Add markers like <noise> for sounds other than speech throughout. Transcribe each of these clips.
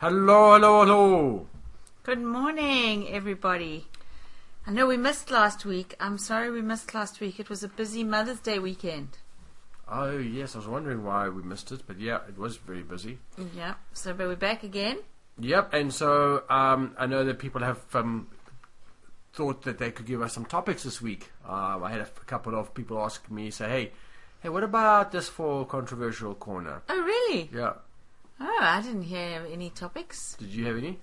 Hello, hello, hello. Good morning, everybody. I know we missed last week. I'm sorry we missed last week. It was a busy Mother's Day weekend. Oh, yes, I was wondering why we missed it, but yeah, it was very busy. Yeah. So, but we're back again. Yep, and so um, I know that people have um, thought that they could give us some topics this week. Um, I had a couple of people ask me, say, hey, hey, what about this for controversial corner? Oh, really? Yeah. Oh, I didn't hear any topics. Did you have any?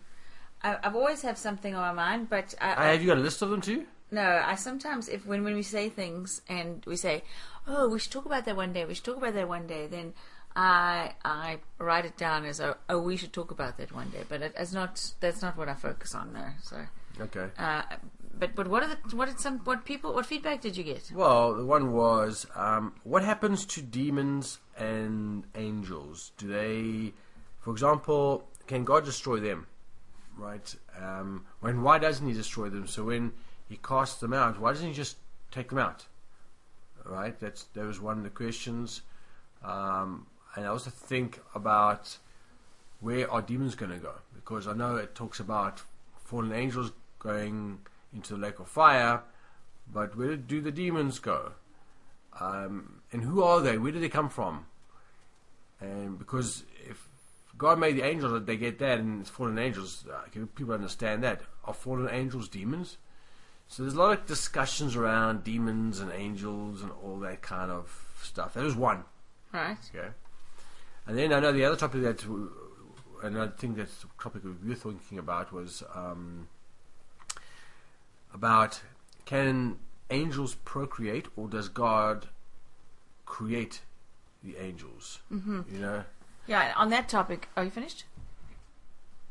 I, I've always have something on my mind, but I, Uh, have you got a list of them too? no, I sometimes if when when we say things and we say, "Oh, we should talk about that one day. We should talk about that one day," then I I write it down as oh, oh we should talk about that one day. But it, it's not that's not what I focus on there. So, Okay. uh, but but what are the what did some what people what feedback did you get? Well, the one was um, what happens to demons and angels? Do they, for example, can God destroy them? Right? Um, when why doesn't He destroy them? So when He casts them out, why doesn't He just take them out? Right? That's that was one of the questions. Um, and I also think about where are demons going to go? Because I know it talks about fallen angels going into the lake of fire, but where do the demons go? Um, and who are they? Where do they come from? And because God made the angels, that they get that, and it's fallen angels, uh, can people understand that? Are fallen angels demons? So there's a lot of discussions around demons and angels and all that kind of stuff. That was one. Right. Okay. And then I know the other topic that, I think that the topic we were thinking about was um, about can angels procreate or does God create the angels? Mm-hmm. You know? Yeah. On that topic, are you finished?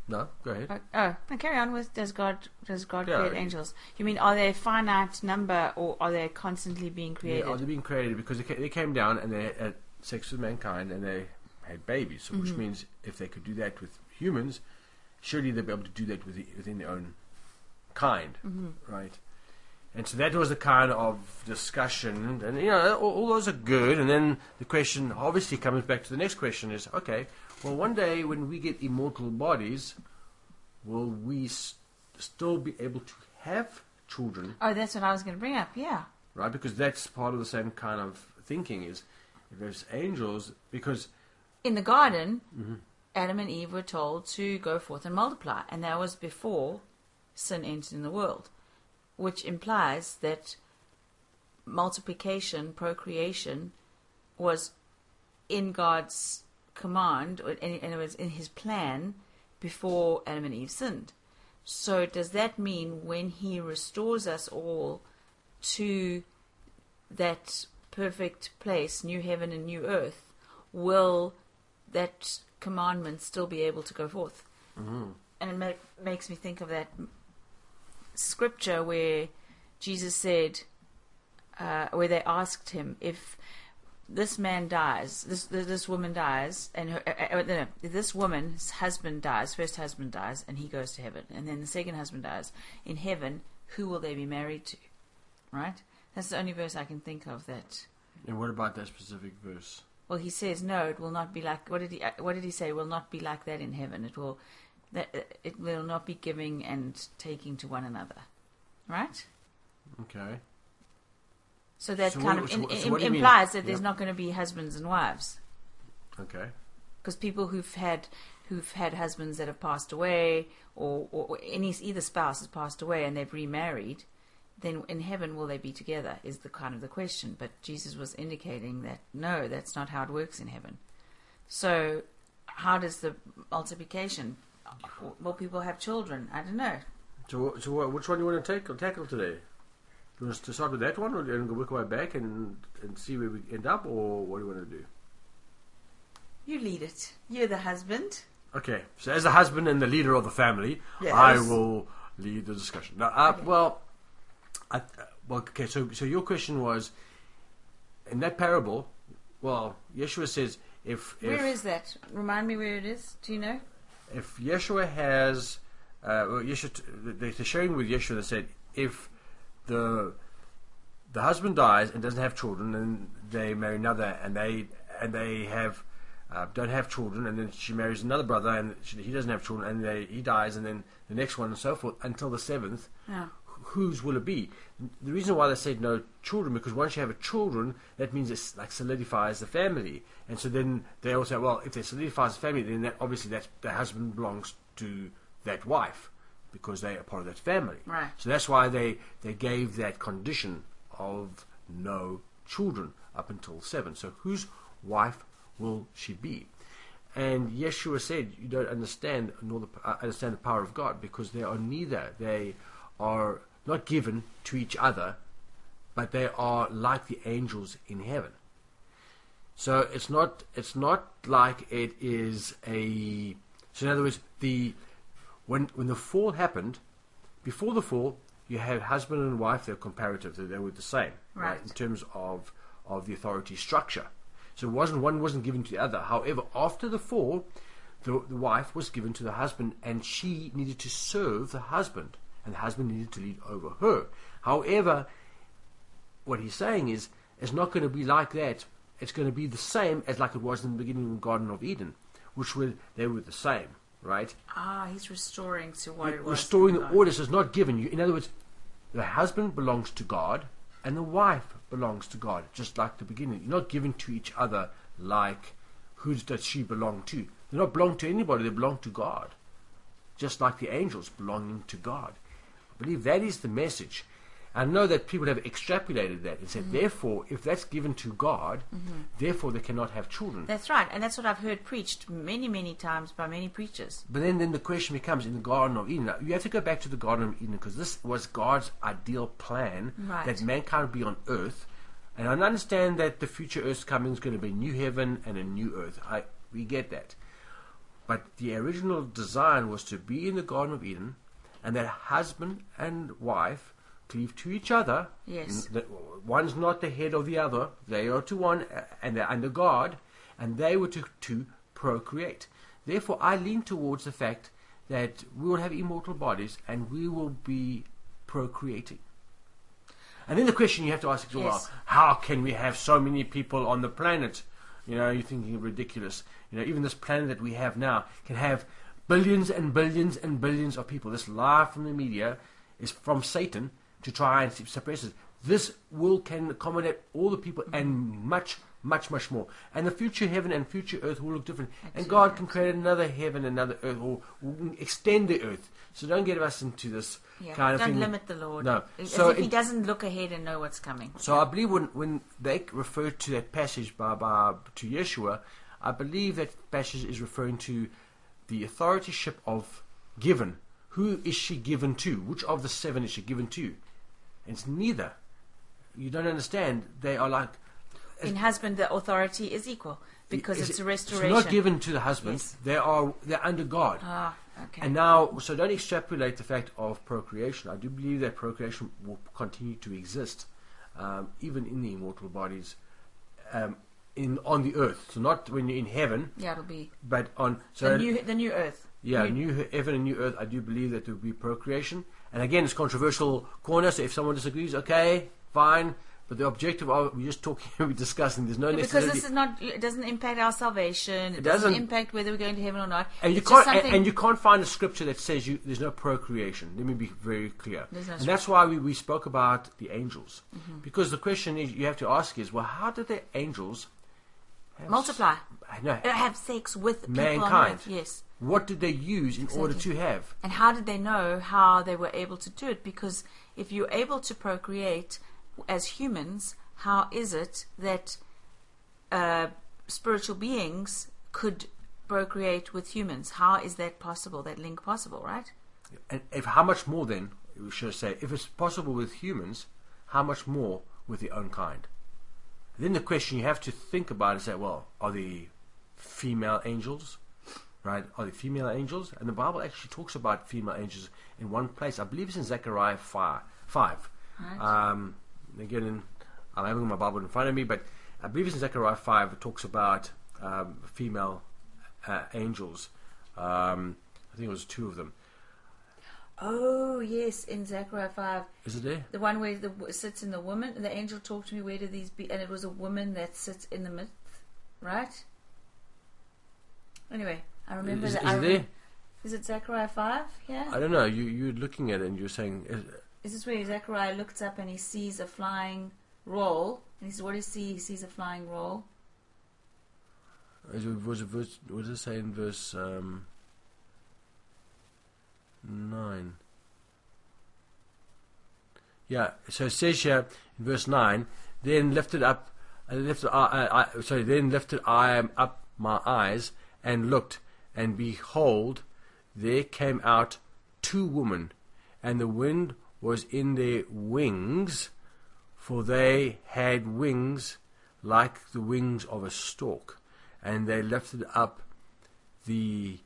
No, go ahead. Oh, oh, no, carry on with does God does God Yeah, create angels? You mean are they a finite number or are they constantly being Yeah, created? are they being created because they, ca- they came down and they had sex with mankind and they had babies, so which mm-hmm. means if they could do that with humans, surely they'd be able to do that with within their own kind, mm-hmm. right? And so that was the kind of discussion, and you know, all, all those are good. And then the question obviously comes back to the next question: is okay, well, one day when we get immortal bodies, will we s- still be able to have children? oh, that's what I was going to bring up. Yeah. right? Because that's part of the same kind of thinking. Is if there's angels, because In the garden, Mm-hmm. Adam and Eve were told to go forth and multiply, and that was before sin entered in the world, which implies that multiplication, procreation, was in God's command, or in, and it was in His plan before Adam and Eve sinned. So, does that mean when He restores us all to that perfect place, new heaven and new earth, will that commandment still be able to go forth? Mm-hmm. And it make, makes me think of that scripture where Jesus said, uh, where they asked him if this man dies, this this woman dies, and her, uh, uh, no, this woman's husband dies, first husband dies, and he goes to heaven, and then the second husband dies in heaven, who will they be married to? Right? That's the only verse I can think of that. and what about that specific verse? Well, he says no. It will not be like what did he? uh, What did he say? Will not be like that in heaven. It will, that it will not be giving and taking to one another, right? Okay, So that So kind what- of so in, so in- what do mean? implies that there's not going to be husbands and wives, okay, because people who've had who've had husbands that have passed away, or, or, or any either spouse has passed away and they've remarried, then in heaven will they be together? Is the kind of the question. But Jesus was indicating that no, that's not how it works in heaven. So, how does the multiplication? Will people have children? I don't know. so so what, which one do you want to take tackle today? Do you want to start with that one, or do you want to work our way back and and see where we end up, or what do you want to do? You lead it. You're the husband. Okay, so as the husband and the leader of the family, Yes. I will lead the discussion. Now, uh, Okay. well, I, uh, well, okay. So, so your question was in that parable. Well, Yeshua says if if Where is that? Remind me where it is. Do you know? If Yeshua has, uh, well, Yeshua, they- they're sharing with Yeshua that said if the the husband dies and doesn't have children, and they marry another, and they and they have uh, don't have children, and then she marries another brother, and she, he doesn't have children, and they, he dies, and then the next one, and so forth, until the seventh. Yeah. Whose will it be? The reason why they said no children because once you have a children, that means it like solidifies the family, and so then they all say, well, if they solidifies the family, then that obviously that the husband belongs to that wife because they are part of that family. Right. So that's why they they gave that condition of no children up until seven. So whose wife will she be? And Yeshua said, "You don't understand nor the, uh, understand the power of God because they are neither. They are not given to each other, but they are like the angels in heaven. So it's not it's not like it is a. So in other words, the when when the fall happened, before the fall, you had husband and wife. They're comparative. They, they were the same, Right. In terms of of the authority structure. So it wasn't one wasn't given to the other. However, after the fall, the, the wife was given to the husband, and she needed to serve the husband, and the husband needed to lead over her. However, what he's saying is it's not going to be like that. It's going to be the same as like it was in the beginning of the Garden of Eden, which were they were the same, right? Ah, he's restoring to what it was. Restoring the order is not given you. In other words, the husband belongs to God, and the wife belongs to God, just like the beginning. You're not given to each other like who does she belong to? They don't belong to anybody. They belong to God, just like the angels belonging to God. I believe that is the message. I know that people have extrapolated that and said, Mm-hmm. therefore, if that's given to God, therefore they cannot have children. That's right, and that's what I've heard preached many, many times by many preachers. But then, then the question becomes in the Garden of Eden. Now, you have to go back to the Garden of Eden because this was God's ideal plan Right. that mankind would be on earth. And I understand that the future earth's coming is going to be a new heaven and a new earth. I we get that. But the original design was to be in the Garden of Eden and that husband and wife cleave to each other. Yes. One's not the head of the other. They are to one and they're under God and they were to, to procreate. Therefore, I lean towards the fact that we will have immortal bodies and we will be procreating. And then the question you have to ask is, well, Yes. how can we have so many people on the planet? You know, you're thinking ridiculous. You know, even this planet that we have now can have billions and billions and billions of people. This lie from the media is from Satan to try and suppress it. This will can accommodate all the people and mm-hmm. much, much, much more. And the future heaven and future earth will look different. And God can create another heaven, another earth, or, extend the earth. So don't get us into this Yeah. kind of Don't thing. limit the Lord. No. As So if he doesn't look ahead and know what's coming. so I believe when, when they refer to that passage by, by to Yeshua, I believe that passage is referring to the authorship of given. Who is she given to? Which of the seven is she given to? And it's neither. You don't understand. They are like In husband, the authority is equal because it's it- a restoration. It's not given to the husband. Yes. They are they're under God. Ah, okay. And now, so don't extrapolate the fact of procreation. I do believe that procreation will continue to exist, um, even in the immortal bodies, um, in on the earth. So not when you're in heaven, yeah, it'll be but on so the new the new earth. yeah, New- new heaven and new earth. I do believe that there will be procreation. And again, it's controversial corner. So if someone disagrees, okay, fine. But the objective of we're just talking, <laughs> we're discussing. There's no because this is not it doesn't impact our salvation. It, It doesn't, doesn't. impact whether we're going to heaven or not. and you It's just can't and, something- and you can't find a scripture that says you there's no procreation. Let me be very clear. There's no and that's why we, we spoke about the angels. Mm-hmm. Because the question is you have to ask is, well, how did the angels have multiply, s- no, Uh, have sex with people on Mankind. earth. Yes. what did they use in order to have? And how did they know how they were able to do it? Because if you're able to procreate as humans, how is it that uh, spiritual beings could procreate with humans? How is that possible? That link possible, right? And if how much more then we should say if it's possible with humans, how much more with the own kind? Then the question you have to think about is that well, are the female angels, right? Are they female angels? And the Bible actually talks about female angels in one place. I believe it's in Zechariah five. five. Right. Um, again, in, I'm having my Bible in front of me, but I believe it's in Zechariah five. It talks about um, female uh, angels. Um, I think it was two of them. Oh yes, in Zechariah five, Is it there? the one where the sits in the woman. The angel talked to me. Where do these be? And it was a woman that sits in the midst, right? Anyway, I remember Is, that. is I it there? Is it Zechariah 5? Yeah? I don't know. You you're looking at it and you're saying Is this where Zechariah looks up and he sees a flying roll? And he says, What does he see? He sees a flying roll. is it, was it verse, what does it say in verse um, nine? Yeah. So it says here in verse nine. Then lifted up, uh, I lifted, I, uh, uh, I, sorry. Then lifted I up my eyes and looked, and behold, there came out two women, and the wind was in their wings, for they had wings like the wings of a stork, and they lifted up the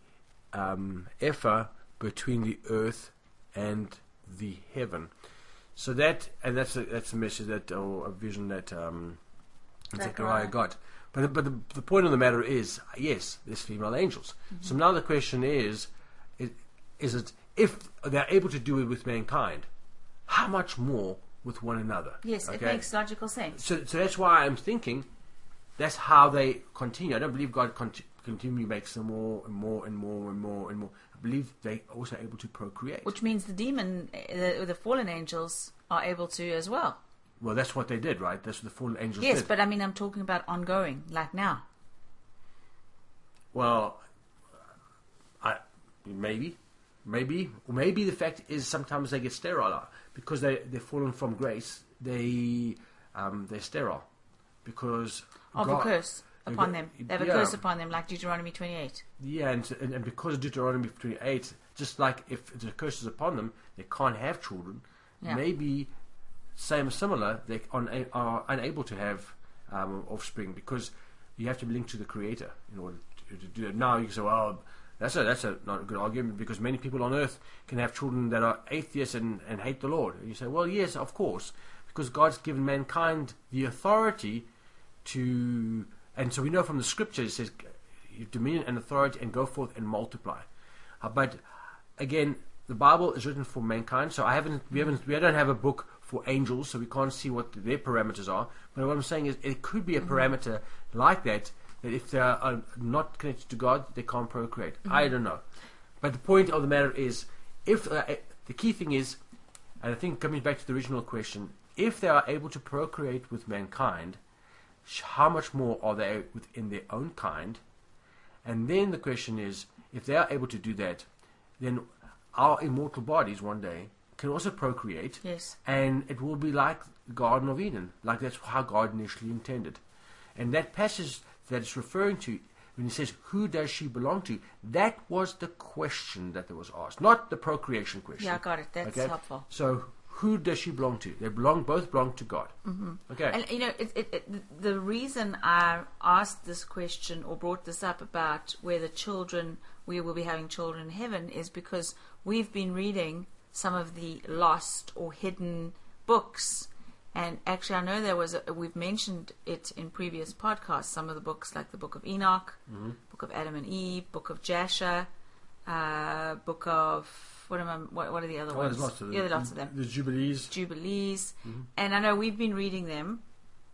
um, ephah between the earth and the heaven. So that and that's a, that's a message that or a vision that um, Zechariah got. But the, but the, the point of the matter is, yes, there's female angels. So now the question is, is, is it if they're able to do it with mankind, how much more with one another? Yes, it makes logical sense. So, so that's why I'm thinking that's how they continue. I don't believe God conti- continually makes them more and more and more and more and more. Believe they also able to procreate. Which means the demon, the, the fallen angels, are able to as well. well, that's what they did, right? That's what the fallen angels Yes, did. but I mean, I'm talking about ongoing, like now. well, I maybe, maybe, or maybe the fact is sometimes they get sterile because they they've fallen from grace. They um, they're sterile because Of a curse upon them. They have a yeah. curse upon them, like Deuteronomy 28. Yeah, and, and, and because of Deuteronomy 28, just like if the curse is upon them, they can't have children. Yeah. Maybe same or similar, they are, are unable to have um, offspring because you have to be linked to the Creator in order to, to do it. Now you can say, well, that's a that's a not a good argument because many people on earth can have children that are atheists and, and hate the Lord. And you say, well, yes, of course, because God's given mankind the authority to, and so we know from the Scripture it says, dominion and authority, and go forth and multiply." Uh, but again, the Bible is written for mankind, so I haven't, we haven't, we don't have a book for angels, so we can't see what their parameters are. But what I'm saying is, it could be a parameter like that that if they are not connected to God, they can't procreate. I don't know. But the point of the matter is, if uh, the key thing is, and I think coming back to the original question, if they are able to procreate with mankind, how much more are they within their own kind? And then the question is, if they are able to do that, then our immortal bodies one day can also procreate, Yes. and it will be like the Garden of Eden, like that's how God initially intended. And that passage that it's referring to, when he says, Who does she belong to? That was the question that was asked, not the procreation question. Yeah, I got it. That's Okay? helpful. So, who does she belong to? They belong, both belong to God. Mm-hmm. Okay. And you know, it, it, it, the reason I asked this question or brought this up about where the children, we will be having children in heaven, is because we've been reading some of the lost or hidden books. And actually, I know there was a, we've mentioned it in previous podcasts. Some of the books, like the Book of Enoch, Book of Adam and Eve, Book of Jasher, uh, Book of what am I? What, what are the other Oh, ones? there's lots of them. Yeah, there are lots of them. The Jubilees. Jubilees, and I know we've been reading them,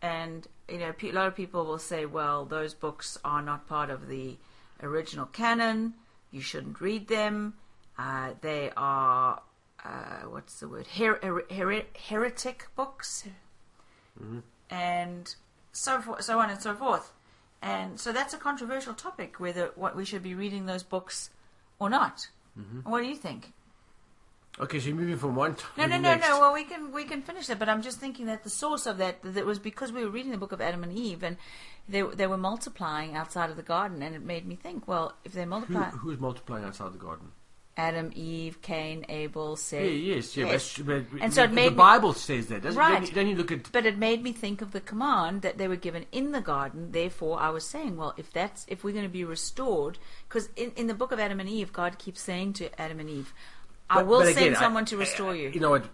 and you know, a lot of people will say, "Well, those books are not part of the original canon. You shouldn't read them. Uh, they are uh, what's the word? Her- her- her- heretic books, and so forth, so on and so forth." And so that's a controversial topic, whether what we should be reading those books or not. What do you think? Okay, so you're moving from one to No, no, no, next. no. Well, we can we can finish that, but I'm just thinking that the source of that that was because we were reading the book of Adam and Eve, and they they were multiplying outside of the garden, and it made me think. Well, if they multiply, who is multiplying outside the garden? Adam, Eve, Cain, Abel, Seth. Yeah, yes, yeah. Yes. But, but, And so it the, made the me- Bible says that, doesn't Right. it? Then you, then you look at But it made me think of the command that they were given in the garden. Therefore, I was saying, well, if that's if we're going to be restored, because in, in the book of Adam and Eve, God keeps saying to Adam and Eve, "I will but send again, I- someone to restore I- you." You know what?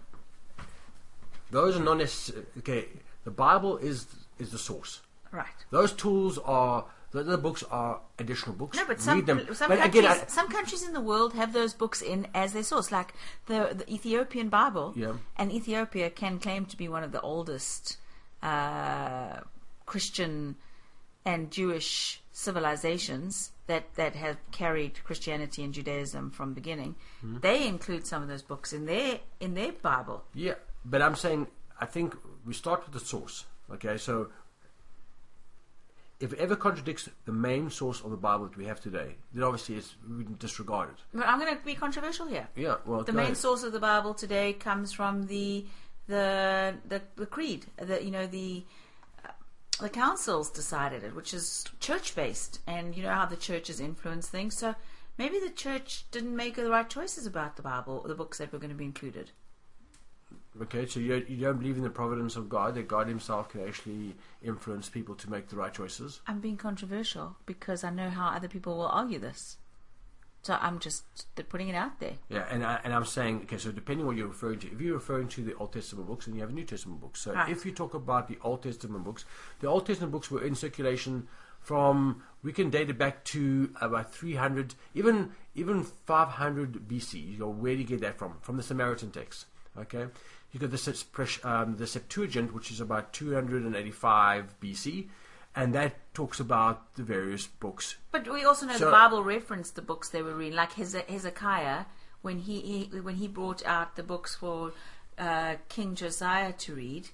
Those are not necessary. Okay, the Bible is is the source. right. Those tools are the, the books are additional books. No, but some Read them. some but countries again, I, some countries in the world have those books in as their source, like the the Ethiopian Bible. Yeah. And Ethiopia can claim to be one of the oldest uh, Christian and Jewish civilizations that that have carried Christianity and Judaism from beginning, Hmm. they include some of those books in their in their Bible. Yeah, but I'm saying I think we start with the source. Okay, so if it ever contradicts the main source of the Bible that we have today, then obviously it's, we disregard it. But I'm going to be controversial here. Yeah, well, The main ahead. source of the Bible today comes from the the the, the creed, the you know the the councils decided it, which is church based, and you know how the church has influenced things. So maybe the church didn't make the right choices about the Bible, or the books that were going to be included. Okay, so you, you don't believe in the providence of God, that God Himself can actually influence people to make the right choices? I'm being controversial because I know how other people will argue this. So I'm just putting it out there. Yeah, and, I, and I'm saying, okay, so depending on what you're referring to, if you're referring to the Old Testament books, and you have a New Testament books. So Right. if you talk about the Old Testament books, the Old Testament books were in circulation from, we can date it back to about 300, even even 500 BC. You go, where do you get that from? From the Samaritan text. Okay? You got the, um, the Septuagint, which is about 285 BC, and that talks about the various books But we also know So- the Bible referenced the books they were reading, like Hezekiah when he, he when he brought out the books for uh, King Josiah to read.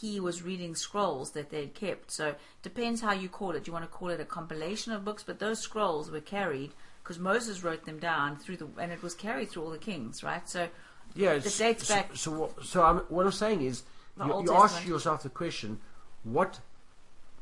He was reading scrolls that they'd kept. So depends how you call it. Do you want to call it a compilation of books, but those scrolls were carried because Moses wrote them down through the, and it was carried through all the kings, right? So Yeah, The dates so, back- So, what, so I'm, what I'm saying is, you, you ask yourself the question: What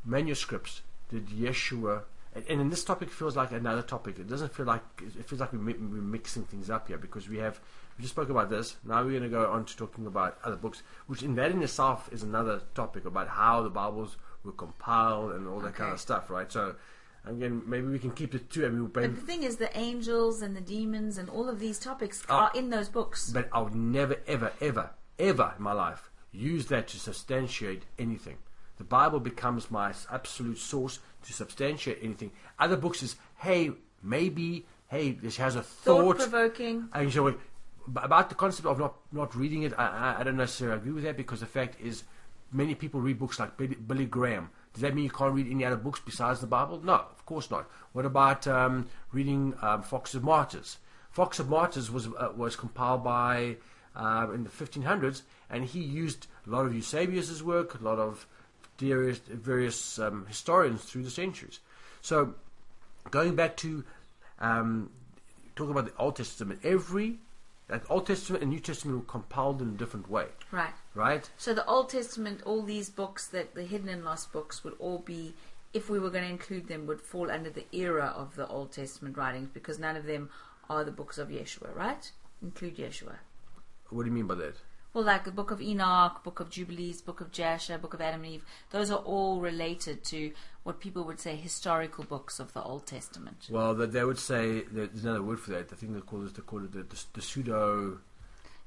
manuscripts did Yeshua? And, and this topic feels like another topic. It doesn't feel like it feels like we're, mi- we're mixing things up here because we have we just spoke about this. Now we're going to go on to talking about other books, which in that in itself is another topic about how the Bibles were compiled and all that kind of stuff, right? So. Again, maybe we can keep the two. I mean, But the thing is, the angels and the demons and all of these topics Ah. are in those books. But I would never, ever, ever, ever in my life use that to substantiate anything. The Bible becomes my absolute source to substantiate anything. Other books is, hey, maybe, hey, this has a Thought thought. provoking. And so, about the concept of not, not reading it, I, I, I don't necessarily agree with that because the fact is, many people read books like Billy, Billy Graham. Does that mean you can't read any other books besides the Bible? No, of course not. What about um, reading um, Fox of Martyrs? Fox of Martyrs was uh, was compiled by um, in the 1500s, and he used a lot of Eusebius's work, a lot of various, various um, historians through the centuries. So, going back to um, talking about the Old Testament, every like Old Testament and New Testament were compiled in a different way, Right. right? So the Old Testament, all these books that the hidden and lost books would all be, if we were going to include them, would fall under the era of the Old Testament writings because none of them are the books of Yeshua, right? Include Yeshua. What do you mean by that? Well, like the Book of Enoch, Book of Jubilees, Book of Jasher, Book of Adam and Eve, those are all related to what people would say historical books of the Old Testament. Well, that they would say that there's another word for that. The thing they call it they call it the, the, the pseudo,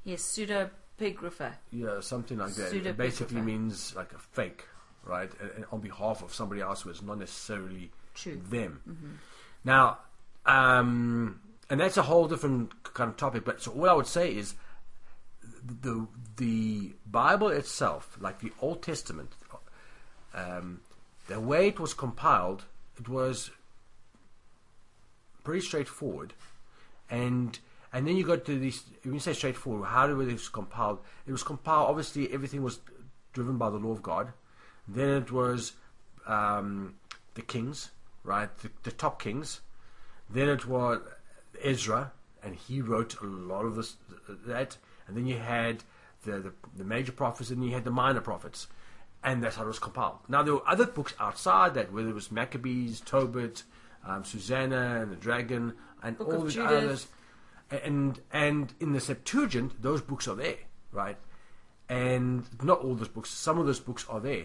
Yes, pseudepigrapha. yeah, something like that. It basically means like a fake, right? And, and on behalf of somebody else who is not necessarily True. them. Now, um, and that's a whole different kind of topic. But so what I would say is the the Bible itself, like the Old Testament, um, the way it was compiled, it was pretty straightforward, and and then you got to these. When you say straightforward, how do it was compiled? It was compiled. Obviously, everything was driven by the law of God. Then it was um, the kings, right? The, the top kings. Then it was Ezra, and he wrote a lot of this that. And then you had the, the the major prophets, and then you had the minor prophets, and that's how it was compiled. Now there were other books outside that, whether it was Maccabees, Tobit, um, Susanna, and the Dragon, and Book all these Judith. others. And and in the Septuagint, those books are there, right? And not all those books. Some of those books are there.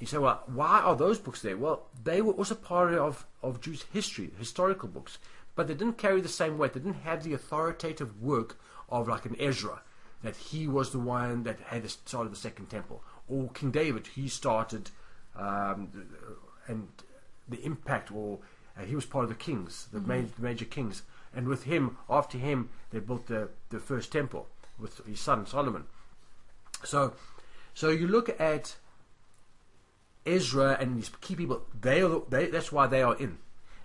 You say, well, why are those books there? Well, they were also part of, of Jewish history, historical books, but they didn't carry the same weight. They didn't have the authoritative work of like an Ezra, that he was the one that had started the Second Temple, or King David, he started, um, and the impact, or uh, he was part of the kings, the, major, the major kings, and with him, after him, they built the the first temple with his son Solomon. So, so you look at Ezra and these key people. They are the- they that's why they are in,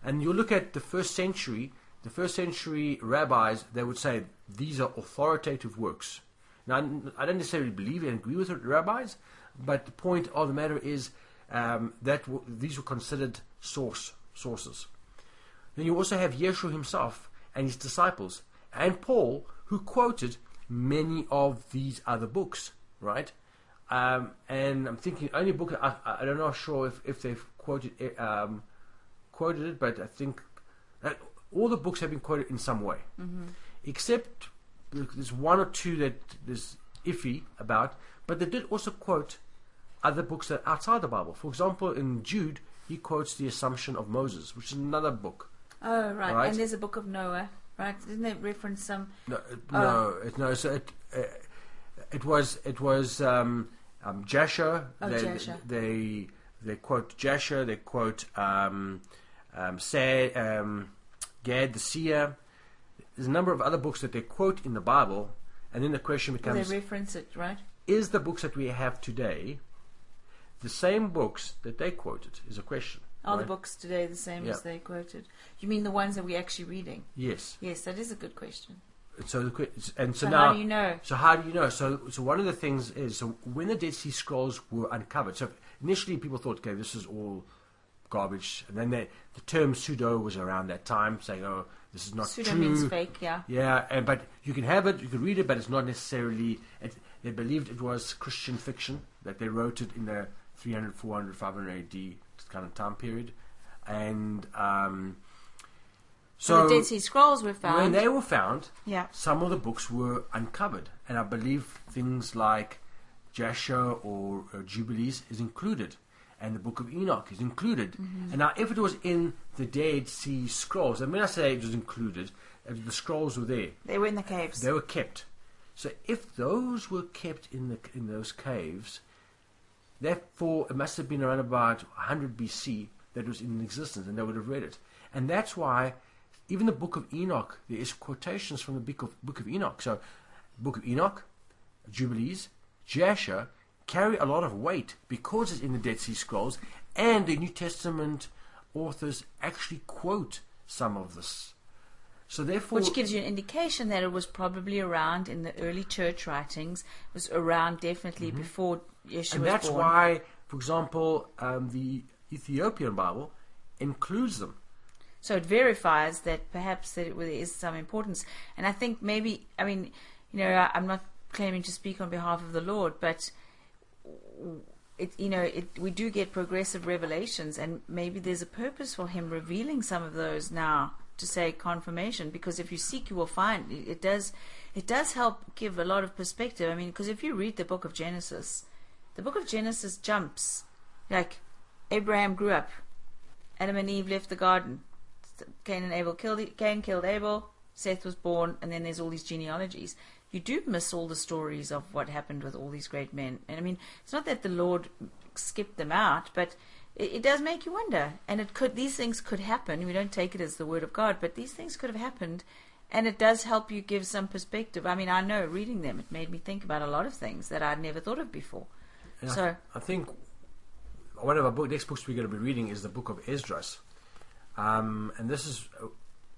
And you look at the first century, the first century rabbis, they would say these are authoritative works. Now, I don't necessarily believe and agree with the rabbis, but the point of the matter is um, that these were considered source sources. Then you also have Yeshua himself and his disciples, and Paul, who quoted many of these other books, right? Um, and I'm thinking only book I, I don't know sure if, if they've quoted it, um, quoted it, but I think that all the books have been quoted in some way, Mm-hmm. except there's one or two that there's iffy about. But they did also quote other books that are outside the Bible. For example, in Jude, he quotes the Assumption of Moses, which is another book. Oh, right. Right. And there's a book of Noah, right? Didn't they reference some? No, it, Oh. no, it, no. So it, uh, it was it was um, um, Jasher. Oh, they, Jasher. They they quote Jasher. They quote um, um, Sa- um, Gad the seer. There's a number of other books that they quote in the Bible, and then the question Well, becomes: they reference it, right? Is the books that we have today the same books that they quoted? Is a question. Are the books today the same Yeah. as they quoted? You mean the ones that we're actually reading? Yes. Yes, that is a good question. So the and so, So, now how do you know? So how do you know? So so one of the things is so when the Dead Sea Scrolls were uncovered. So initially people thought, okay, this is all garbage, and then they, the term pseudo was around that time, saying, oh, this is not Pseudo true. means fake, yeah. Yeah, and but you can have it, you can read it, but it's not necessarily. It, they believed it was Christian fiction that they wrote it in the 300, 400, 500 AD kind of time period, and um, So, the Dead Sea Scrolls were found. when they were found, yeah. some of the books were uncovered, and I believe things like Jasher or uh, Jubilees is included, and the Book of Enoch is included. Mm-hmm. And now, if it was in the Dead Sea Scrolls, and when I say it was included, the scrolls were there, They were in the caves. they were kept. So, if those were kept in the in those caves, therefore it must have been around about 100 BC that was in existence, and they would have read it. And that's why even the Book of Enoch, there is quotations from the Book of Book of Enoch. So, Book of Enoch, Jubilees, Jasher carry a lot of weight because it's in the Dead Sea Scrolls, and the New Testament authors actually quote some of this. So therefore, Which gives you an indication that it was probably around in the early church writings. It was around definitely before Yeshua Mm-hmm. and that's born. why, for example, um, the Ethiopian Bible includes them. So it verifies that perhaps that it, there is some importance. And I think maybe, I mean, you know, I, I'm not claiming to speak on behalf of the Lord, but it, you know, it, we do get progressive revelations, and maybe there's a purpose for Him revealing some of those now to say confirmation. Because if you seek, you will find. It, does, it does help give a lot of perspective. I mean, because if you read the Book of Genesis, the Book of Genesis jumps like Abraham grew up, Adam and Eve left the garden. Cain and Abel killed Cain killed Abel. Seth was born, and then there's all these genealogies. You do miss all the stories of what happened with all these great men. And I mean, it's not that the Lord skipped them out, but it, it does make you wonder. And it could these things could happen. We don't take it as the word of God, but these things could have happened, and it does help you give some perspective. I mean, I know reading them, it made me think about a lot of things that I'd never thought of before. And I, So- I think one of our book, next books we're going to be reading is the book of Esdras, um, and this is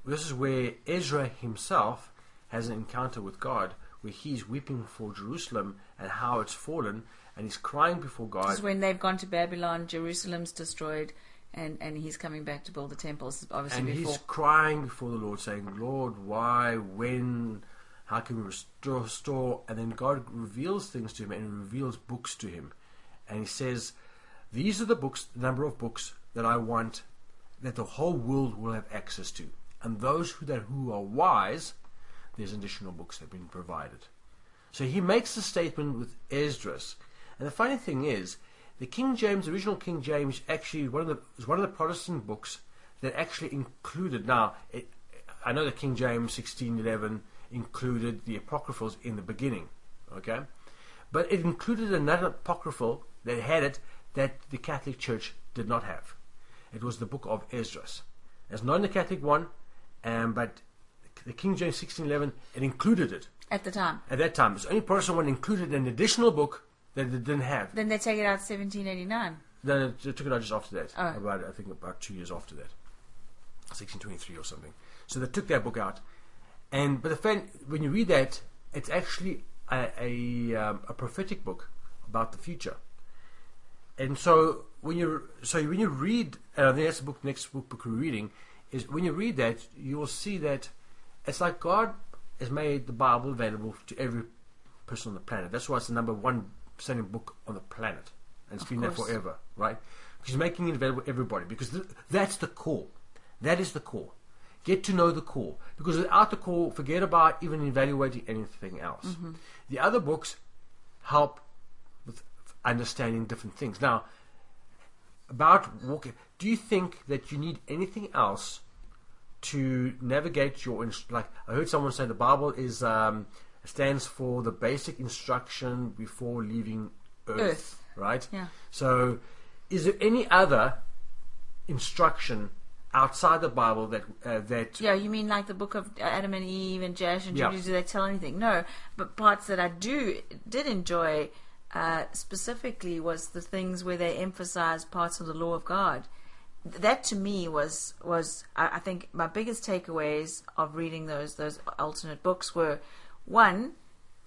this is where Ezra himself has an encounter with God, where he's weeping for Jerusalem and how it's fallen, and he's crying before God. This is when they've gone to Babylon, Jerusalem's destroyed, and, and he's coming back to build the temples, obviously, and before. he's crying before the Lord, saying, "Lord, why? When? How can we restore?" restore? And then God reveals things to him and reveals books to him, and He says, "These are the books, the number of books that I want that the whole world will have access to, and those who that who are wise, there's additional books have been provided." So he makes a statement with Esdras, and the funny thing is, the King James, original King James, actually one of the is one of the Protestant books that actually included. Now, it, I know the King James sixteen eleven included the apocryphals in the beginning, okay, but it included another apocryphal that had it that the Catholic Church did not have. It was the book of Esdras. It's not in the Catholic one, um, but the King James sixteen eleven it included it at the time. at that time. It's the only Protestant one included an additional book that it didn't have. Then they take it out 1789. Then it, it took it out just after that. Oh. About I think about two years after that. 1623 or something. So they took that book out, and but the fan, when you read that, it's actually a a, um, a prophetic book about the future. And so when you so when you read, and I think that's the book next book, book we're reading is when you read that you will see that it's like God has made the Bible available to every person on the planet. That's why it's the number one selling book on the planet, and it's Of been there forever, right? He's making it available to everybody because th- that's the core. That is the core. Get to know the core because without the core, forget about even evaluating anything else. Mm-hmm. The other books help with understanding different things. Now, about walking, do you think that you need anything else to navigate your like? I heard someone say the Bible is um, stands for the basic instruction before leaving Earth, Earth. right? Yeah. So, is there any other instruction outside the Bible that uh, that Yeah, you mean like the book of Adam and Eve and Jash and Yeah. Jubilee? Do they tell anything? No, but parts that I do did enjoy uh, specifically was the things where they emphasize parts of the law of God. That to me was was I, I think my biggest takeaways of reading those those alternate books were one,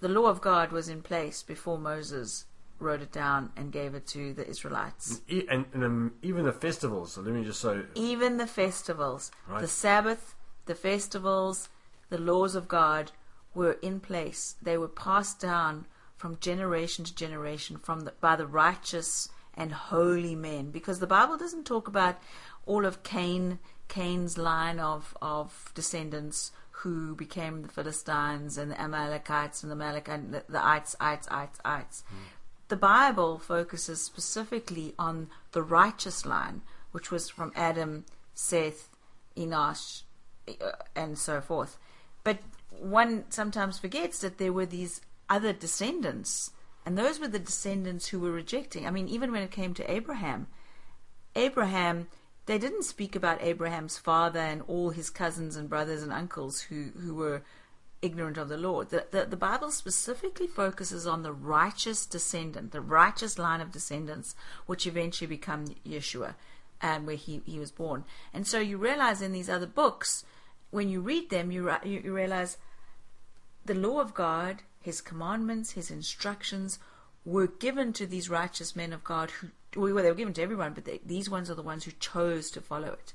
the law of God was in place before Moses wrote it down and gave it to the Israelites. e- and, and um, even the festivals? So let me just say, even the festivals, Right. the Sabbath, the festivals, the laws of God were in place. They were passed down from generation to generation from the, by the righteous and holy men. Because the Bible doesn't talk about all of Cain, Cain's line of, of descendants who became the Philistines and the Amalekites and the Amalekites, the, the ites, ites, ites, ites. The Bible focuses specifically on the righteous line, which was from Adam, Seth, Enosh, uh, and so forth. But one sometimes forgets that there were these other descendants, and those were the descendants who were rejecting. I mean, even when it came to Abraham, Abraham, they didn't speak about Abraham's father and all his cousins and brothers and uncles who, who were ignorant of the Lord. The, the, the Bible specifically focuses on the righteous descendant, the righteous line of descendants, which eventually become Yeshua, and where he, he was born. And so you realize in these other books, when you read them, you, you realize the law of God, His commandments, His instructions were given to these righteous men of God who, well, they were given to everyone, but they, these ones are the ones who chose to follow it.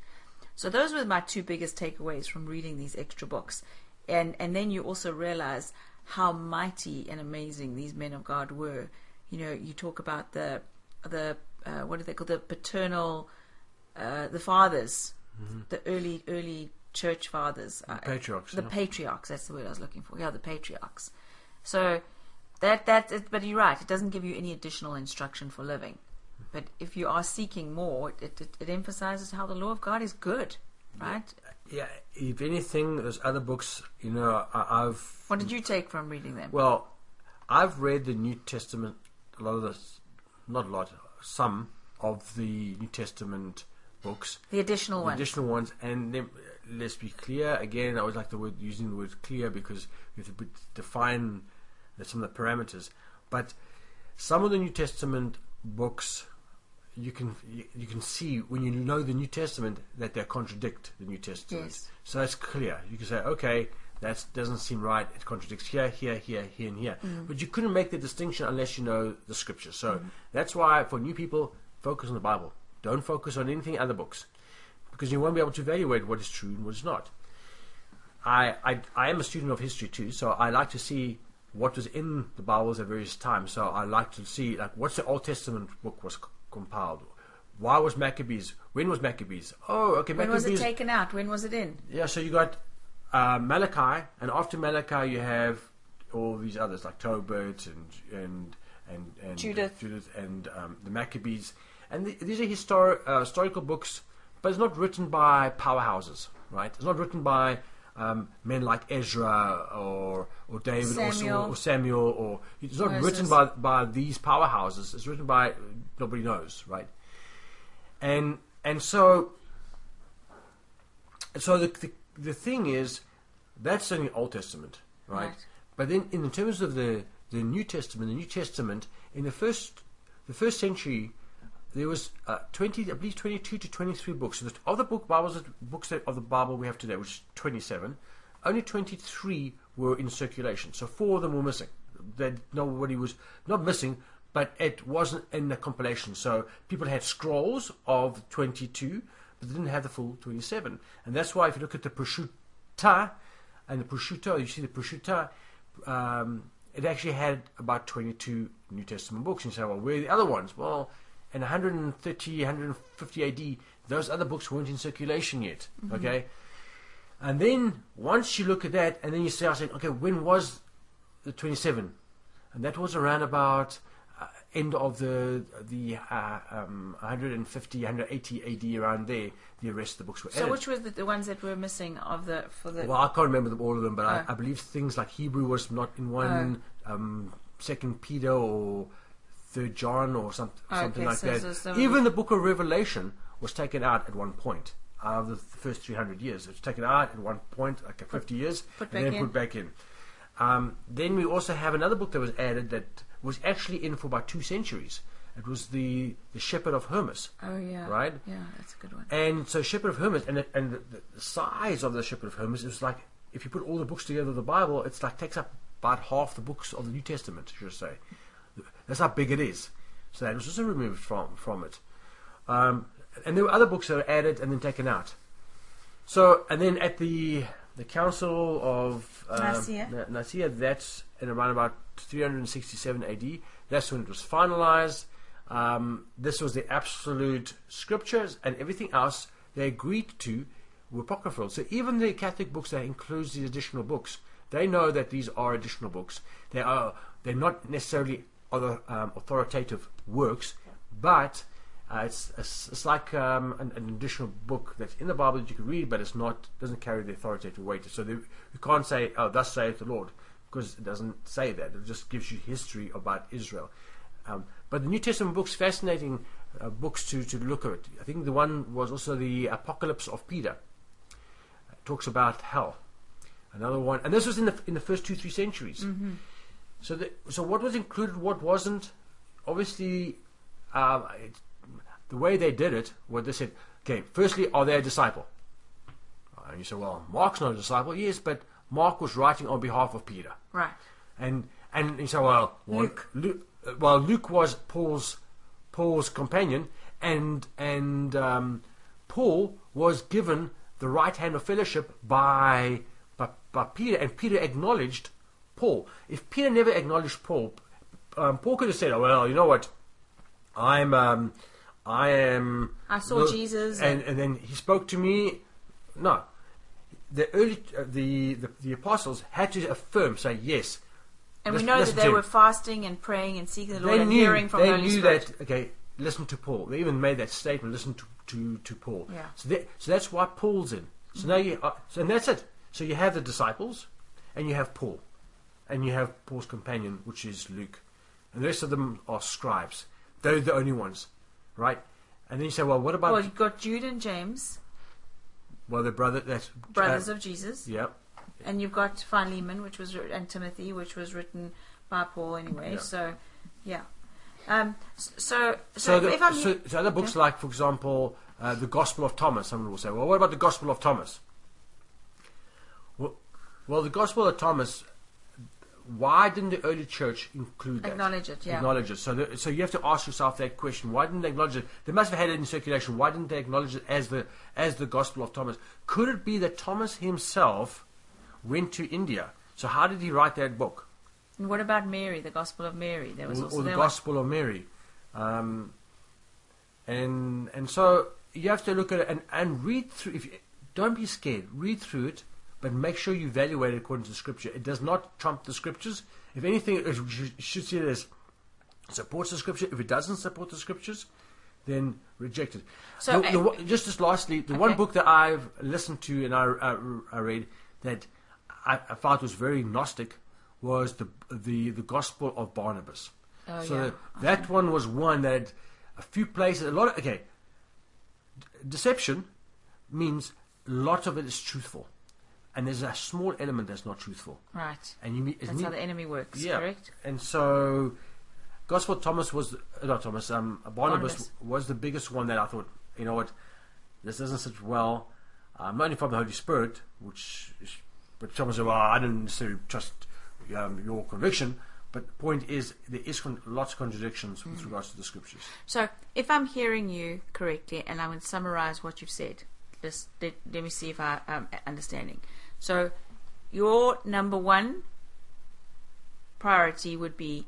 So those were my two biggest takeaways from reading these extra books. And, and then you also realize how mighty and amazing these men of God were. You know, you talk about the, the uh, what do they call the paternal, uh, the fathers, the early, early church fathers. Uh, patriarchs, The yeah. patriarchs, that's the word I was looking for. Yeah, the patriarchs. So that that it, but you're right. It doesn't give you any additional instruction for living. But if you are seeking more, it, it, it emphasizes how the law of God is good, right? yeah, if anything, there's other books. You know, I, I've What did you take from reading them? Well, I've read the New Testament, a lot of this, not a lot, some of the New Testament books, the additional ones the one. additional ones, and then, let's be clear. Again, I always like the word using the word clear because we have to define some of the parameters. But some of the New Testament books, you can you, you can see when you know the New Testament that they contradict the New Testament. Yes. So it's clear. You can say, okay, that doesn't seem right. It contradicts here, here, here, here, and here. Mm. But you couldn't make the distinction unless you know the scripture. So mm. that's why for new people, focus on the Bible. Don't focus on anything other books, because you won't be able to evaluate what is true and what is not. I, I, I am a student of history too, so I like to see what was in the Bibles at various times. So I like to see like what's the Old Testament book was c- compiled. Why was Maccabees? When was Maccabees? Oh, okay, when was it taken out? When was it in? Yeah, so you got uh, Malachi, and after Malachi you have all these others like Tobit and and and, and Judith. Judith and um, the Maccabees, and th- these are histori- uh, historical books, but it's not written by powerhouses, right? It's not written by um, men like Ezra or or David or- Samuel. Or, or Samuel, or it's not Moses. written by by these powerhouses. It's written by nobody knows, right? And and so so the, the the thing is that's in the Old Testament, right? Right. But then in terms of the the New Testament, the New Testament in the first the first century, there was uh, 20, I believe 22 to 23 books. So the, of the book Bibles, books of the Bible we have today, which is 27, only 23 were in circulation. So four of them were missing. That nobody was not missing, but it wasn't in the compilation. So people had scrolls of 22, but they didn't have the full 27. And that's why if you look at the Peshitta and the Peshitto, you see the Peshitta, um, it actually had about 22 New Testament books. And you say, well, where are the other ones? Well, in 130, 150 AD, those other books weren't in circulation yet. Okay? And then once you look at that, and then you say, I said, okay, when was the 27? And that was around about uh, end of the the uh, um, 150, 180 AD, around there. The rest of the books were So added. which was the, the ones that were missing of the for the? Well, I can't remember them, all of them, but Oh. I, I believe things like Hebrew was not in one, Oh. um, Second Peter or Third John or some, something okay, like so- that. so Even the Book of Revelation was taken out at one point. Out of the first 300 years, it was taken out at one point, like 50 years, put and then in. put back in. Um, then we also have another book that was added that was actually in for about two centuries. It was the the Shepherd of Hermas. oh yeah, Right? Yeah, that's a good one. And so Shepherd of Hermas, and, it, and the, the size of the Shepherd of Hermas is like, if you put all the books together of the Bible, it's like takes up about half the books of the New Testament, should I say. That's how big it is. So that was also removed from, from it. Um, and there were other books that were added and then taken out. So, and then at the the Council of um, Nicaea. Ni- Nicaea, that's in around about 367 AD. That's when it was finalized. Um, this was the absolute scriptures, and everything else they agreed to were apocryphal. So even the Catholic books that includes these additional books, they know that these are additional books. They are they're not necessarily other um, authoritative works, but uh, it's, it's it's like um, an, an additional book that's in the Bible that you can read, but it's not doesn't carry the authoritative weight. So you can't say, "Oh, thus saith the Lord," because it doesn't say that. It just gives you history about Israel. Um, but the New Testament books, fascinating uh, books to, to look at. I think the one was also the Apocalypse of Peter. It talks about hell. Another one, and this was in the in the first two three centuries. So the, so what was included, what wasn't? Obviously, um, it, the way they did it, what they said. Okay, firstly, are they a disciple? And you say, well, Mark's not a disciple. Yes, but Mark was writing on behalf of Peter. Right. And and you say, well, well Luke. Luke, uh, well, Luke was Paul's Paul's companion, and and um, Paul was given the right hand of fellowship by, by by Peter, and Peter acknowledged Paul. If Peter never acknowledged Paul, um, Paul could have said, oh, well, you know what, I'm um, I am. I saw Jesus and, and then he spoke to me. No, the early uh, the, the the apostles had to affirm, say yes. And we know that they were fasting and praying and seeking the Lord They and knew hearing from they the Holy knew Spirit. that. Okay, listen to Paul. They even made that statement. Listen to to, to Paul. Yeah. So that, so that's why Paul's in. So now you are, so and that's it. So you have the disciples, and you have Paul, and you have Paul's companion, which is Luke, and the rest of them are scribes. They're the only ones, right? And then you say, well, what about Well, you've got Jude and James, well the brother that's brothers uh, of Jesus, yeah. and you've got Philemon, which was and Timothy, which was written by Paul anyway. So, yeah. Um, so, so, So, the, if I'm so, so other books like, for example, uh, the Gospel of Thomas. Someone will say, "Well, what about the Gospel of Thomas?" Well, well, the Gospel of Thomas. Why didn't the early church include that? Acknowledge it, yeah. Acknowledge it. So, the, so you have to ask yourself that question: Why didn't they acknowledge it? They must have had it in circulation. Why didn't they acknowledge it as the as the Gospel of Thomas? Could it be that Thomas himself went to India? So, how did he write that book? and what about Mary, the Gospel of Mary? There was or, also or the. Gospel of Mary. Um, and and so you have to look at it and, and read through. If you, don't be scared, read through it, but make sure you evaluate it according to the Scripture. It does not trump the Scriptures. If anything, it should- you should see it as supports the Scripture. If it doesn't support the Scriptures, then reject it. So, The- the uh, one- just as lastly, the one book that I've listened to and I, I, I read that I, I found was very Gnostic was the the the Gospel of Barnabas. Oh, so yeah. that, that one was one that had a few places, a lot of okay. d- Deception means a lot of it is truthful, and there's a small element that's not truthful, Right. and you need. That's how the enemy works, yeah, correct? and so Gospel Thomas was uh, not Thomas. Um, Barnabas, Barnabas. was the biggest one that I thought. You know what? This doesn't sit well. Um, not only from the Holy Spirit, which, is, but someone said, "Well, I don't necessarily trust um, your conviction." But the point is, there is con- lots of contradictions with regards to the scriptures. So, if I'm hearing you correctly, and I'm going to summarize what you've said, just let, let me see if I am understanding. So, your number one priority would be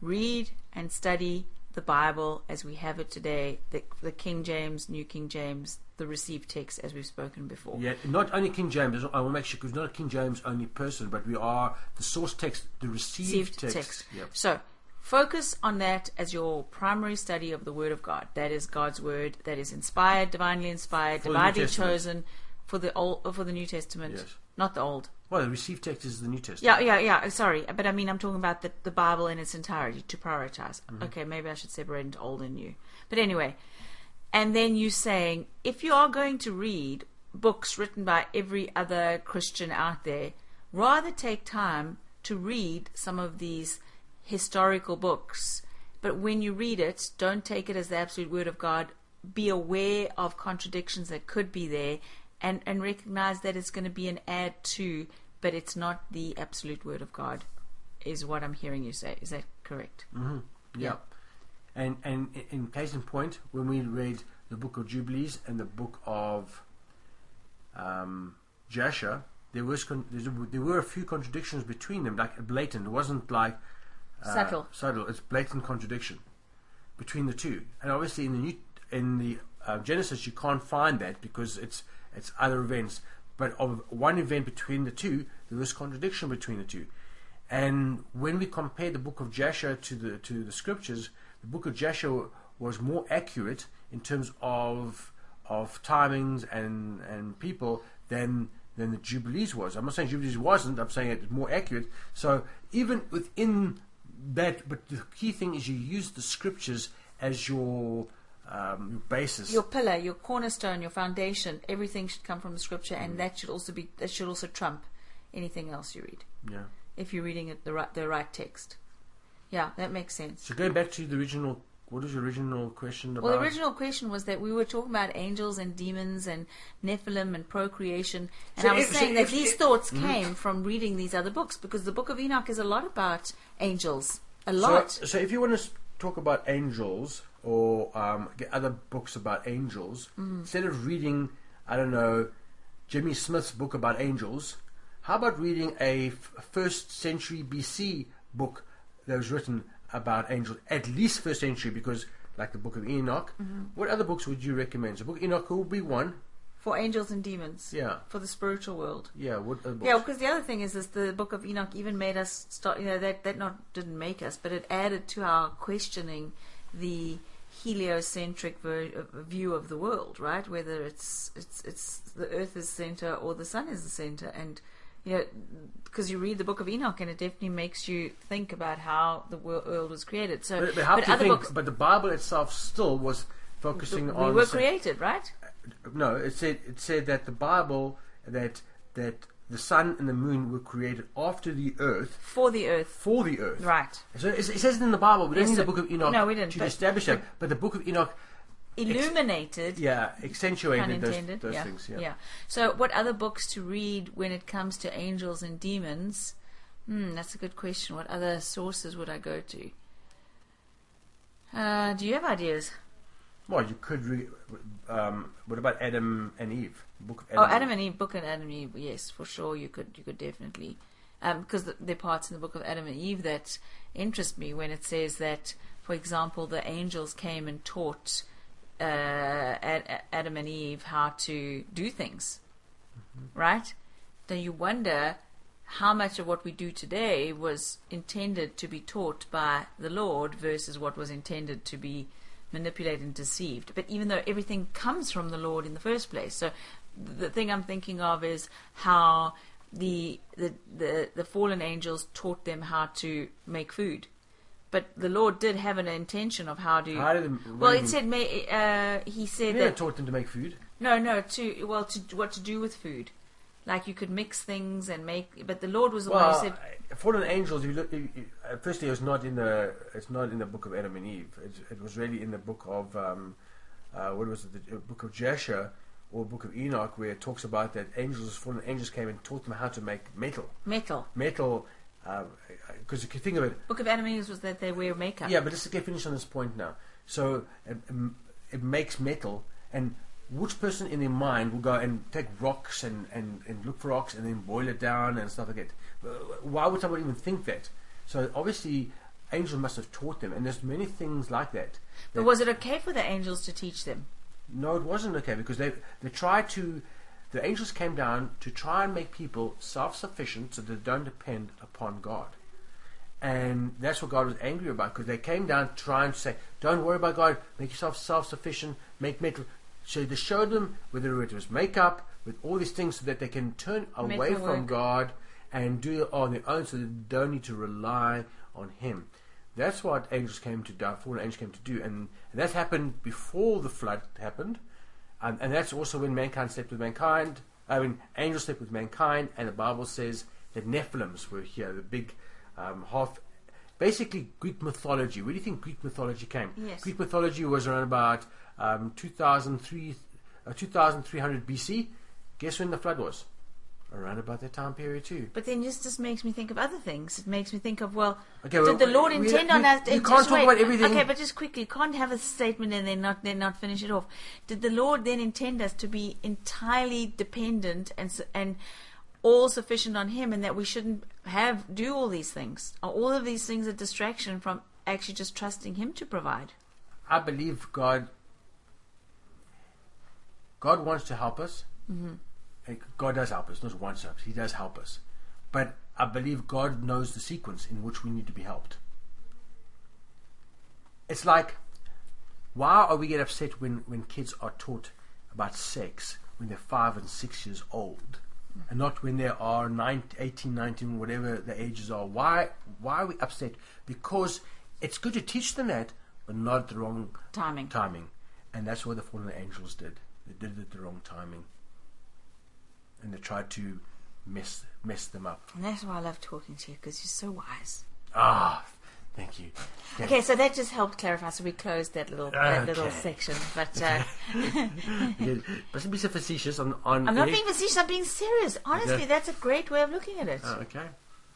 read and study the Bible as we have it today, the, the King James, New King James, the received text, as we've spoken before. Yeah, not only King James. I to make sure because not a King James only person, but we are the source text, the received, received text. Yep. So focus on that as your primary study of the Word of God. That is God's Word. That is inspired, divinely inspired, For divinely chosen for the old, for the New Testament, Yes. Not the Old. Well, the received text is the New Testament. Yeah, yeah, yeah. Sorry, but I mean, I'm talking about the, the Bible in its entirety to prioritize. Mm-hmm. Okay, maybe I should separate into old and new. But anyway, and then you saying if you are going to read books written by every other Christian out there, rather take time to read some of these historical books. But when you read it, don't take it as the absolute word of God. Be aware of contradictions that could be there and, and recognize that it's going to be an add to, but it's not the absolute word of God, is what I'm hearing you say. Is that correct? hmm Yeah. And and in case in point, when we read the book of Jubilees and the book of um, Jasher, there was con- there's a- there were a few contradictions between them, like blatant. It wasn't like uh, Subtle. Subtle. It's blatant contradiction between the two. And obviously, in the new in the uh, Genesis, you can't find that because it's it's other events. But of one event between the two, there was contradiction between the two. And when we compare the book of Jasher to the to the scriptures, the book of Jasher was more accurate in terms of of timings and and people than than the Jubilees was. I'm not saying Jubilees wasn't. I'm saying it's more accurate. So even within that, but the key thing is you use the scriptures as your um, your basis. Your pillar, your cornerstone, your foundation, everything should come from the scripture, Mm. and that should also be that should also trump anything else you read. yeah. If you're reading it the right the right text. Yeah, that makes sense. So going back to the original, what was your original question about? Well, the original question was that we were talking about angels and demons and Nephilim and procreation, and So I was if- so saying if- that these if- thoughts Mhm. came from reading these other books because the Book of Enoch is a lot about angels, a So- lot. So, if you want to talk about angels or um, get other books about angels, Mm-hmm. instead of reading, I don't know, Jimmy Smith's book about angels, how about reading a f- first century BC book that was written about angels, at least first century, because like the Book of Enoch. Mm-hmm. What other books would you recommend? So, Book of Enoch would be one. for angels and demons, Yeah, for the spiritual world. yeah. What? Yeah, because the other thing is, is the Book of Enoch even made us start. You know, that that not didn't make us, but it added to our questioning the heliocentric ver- uh, view of the world, right? Whether it's it's it's the Earth is center or the Sun is the center, and you know, because you read the Book of Enoch, and it definitely makes you think about how the wor- world was created. So, but, but how do you other think? books, But the Bible itself still was focusing we on. were the created, right? no, it said it said that the Bible that that the sun and the moon were created after the earth For the Earth, for the earth. right? So it, it says it in the Bible. We don't need the Book of Enoch no, we didn't, to but- establish that. But the Book of Enoch, Illuminated. yeah, accentuated those, those yeah. things. Yeah. So, what other books to read when it comes to angels and demons? Hmm, that's a good question. What other sources would I go to? Uh, do you have ideas? Well, you could read. Um, what about Adam and Eve? Book of oh, Adam and Eve, book of Adam and Eve. Yes, for sure. You could, you could definitely, because the there are parts in the book of Adam and Eve that interest me when it says that, for example, the angels came and taught uh, Ad- Adam and Eve how to do things, right? Then you wonder how much of what we do today was intended to be taught by the Lord versus what was intended to be manipulated and deceived. But even though everything comes from the Lord in the first place, so the thing I'm thinking of is how the the the, the fallen angels taught them how to make food. But the Lord did have an intention of how to. How did well, it said uh, he said that taught them to make food. no, no, to well, to what to do with food. like you could mix things and make. But the Lord was the Well, one who said, uh, fallen angels. If you look, if, if, uh, firstly, it's not in the it's not in the book of Adam and Eve. It, it was really in the book of um, uh, what was it? The book of Jasher or book of Enoch, where it talks about that angels, fallen angels, came and taught them how to make metal. metal. Metal, um, because if you can think of it. Book of Adam and was that they wear makeup. Yeah, but let's get finished on this point now. So it, it makes metal, and which person in their mind will go and take rocks and, and, and look for rocks and then boil it down and stuff like that? Why would someone even think that? So obviously, angels must have taught them, and there's many things like that. But was it okay for the angels to teach them? No, it wasn't okay because they they tried to. The angels came down to try and make people self-sufficient so they don't depend upon God. And that's what God was angry about because they came down trying to say, don't worry about God, make yourself self-sufficient, make metal. So they showed them whether it was makeup, with all these things so that they can turn away from work. God and do it on their own so they don't need to rely on Him. That's what angels came to do, fallen angels came to do. And, and that happened before the flood happened. Um, and that's also when mankind slept with mankind. I mean, angels slept with mankind, and the Bible says that Nephilims were here, the big um, half. Basically, Greek mythology. Where do you think Greek mythology came? Yes. Greek mythology was around about um, 2003, uh, 2300 BC. Guess when the flood was? Around about that time period too. But then this just makes me think of other things. It makes me think of well, Okay, well, did the Lord we- intend we- on us? you can't talk wait. about everything. Okay, but just quickly, you can't have a statement and then not then not finish it off. Did the Lord then intend us to be entirely dependent and and all sufficient on Him, and that we shouldn't have do all these things? Are all of these things a distraction from actually just trusting Him to provide? I believe God. God wants to help us. Mm-hmm. God does help us. Not wants to us. He does help us. But I believe God knows the sequence in which we need to be helped. It's like, why are we get upset when, when kids are taught about sex when they're five and six years old, and not when they are 19, 18, 19, whatever the ages are? Why why are we upset? Because it's good to teach them that, but not the wrong Timing. timing. And that's what the fallen angels did. They did it at the wrong timing. And they tried to mess mess them up. And that's why I love talking to you because you're so wise. Ah, thank you. Yeah. Okay, so that just helped clarify. So we closed that little that little section. But uh, Mustn't <laughs> be so facetious on. on I'm not being facetious. I'm being serious. Honestly, Okay. that's a great way of looking at it. Oh, okay.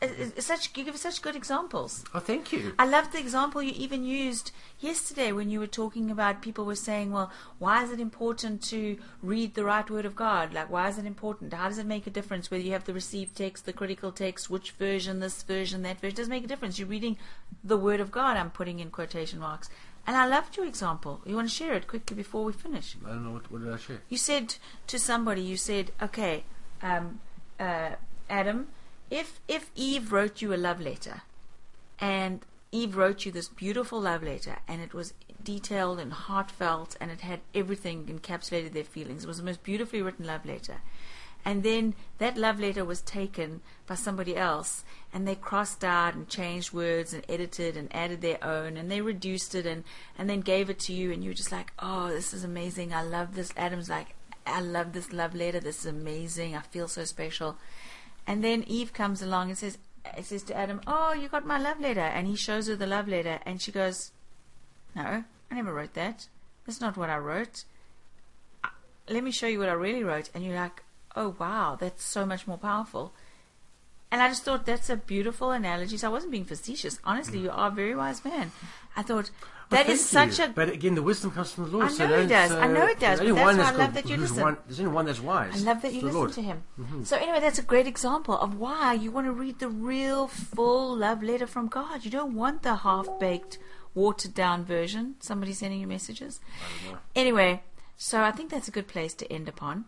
It's such you give such good examples. Oh, thank you. I love the example you even used yesterday when you were talking about people were saying, well, why is it important to read the right word of God? Like, why is it important? How does it make a difference whether you have the received text, the critical text, which version, this version, that version? It doesn't make a difference. You're reading the word of God, I'm putting in quotation marks. And I loved your example. You want to share it quickly before we finish? I don't know what, what did I share. You said to somebody, you said, okay, um, uh, Adam, if if Eve wrote you a love letter, and Eve wrote you this beautiful love letter, and it was detailed and heartfelt, and it had everything encapsulated their feelings. It was the most beautifully written love letter. And then that love letter was taken by somebody else, and they crossed out and changed words and edited and added their own, and they reduced it and, and then gave it to you, and you were just like, oh, this is amazing. I love this. Adam's like, I love this love letter. This is amazing. I feel so special. And then Eve comes along and says, it says to Adam, oh, you got my love letter. And he shows her the love letter, and she goes, no, I never wrote that. That's not what I wrote. Uh, Let me show you what I really wrote. And you're like, oh, wow, that's so much more powerful. And I just thought that's a beautiful analogy. So I wasn't being facetious. Honestly, you are a very wise man. I thought Well, that is such you. a. But again, the wisdom comes from the Lord. I so know it that's, does. I know it does, but that's why I love that you listen. One, there's only one that's wise. I love that you listen Lord. to him. So anyway, that's a great example of why you want to read the real, full love letter from God. You don't want the half-baked, watered-down version. Somebody sending you messages. Anyway, so I think that's a good place to end upon,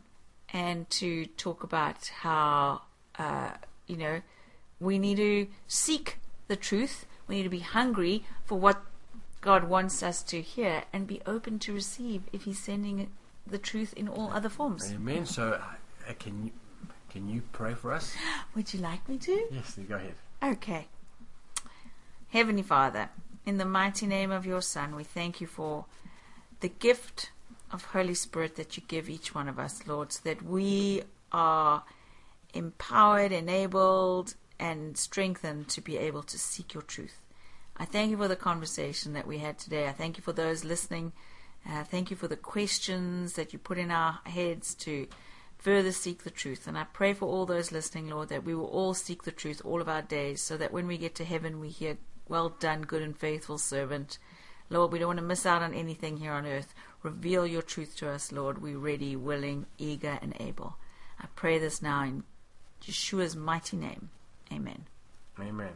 and to talk about how uh, you know we need to seek the truth. We need to be hungry for what God wants us to hear, and be open to receive if He's sending the truth in all other forms. Amen. So, uh, can you can you pray for us? Would you like me to? Yes. Go ahead. Okay. Heavenly Father, in the mighty name of your Son, we thank you for the gift of Holy Spirit that you give each one of us, Lord, so that we are empowered, enabled, and strengthened to be able to seek your truth. I thank you for the conversation that we had today. I thank you for those listening. Uh, thank you for the questions that you put in our heads to further seek the truth. And I pray for all those listening, Lord, that we will all seek the truth all of our days so that when we get to heaven, we hear, Well done, good and faithful servant. Lord, we don't want to miss out on anything here on earth. Reveal your truth to us, Lord. We're ready, willing, eager, and able. I pray this now in Yeshua's mighty name. Amen. Amen.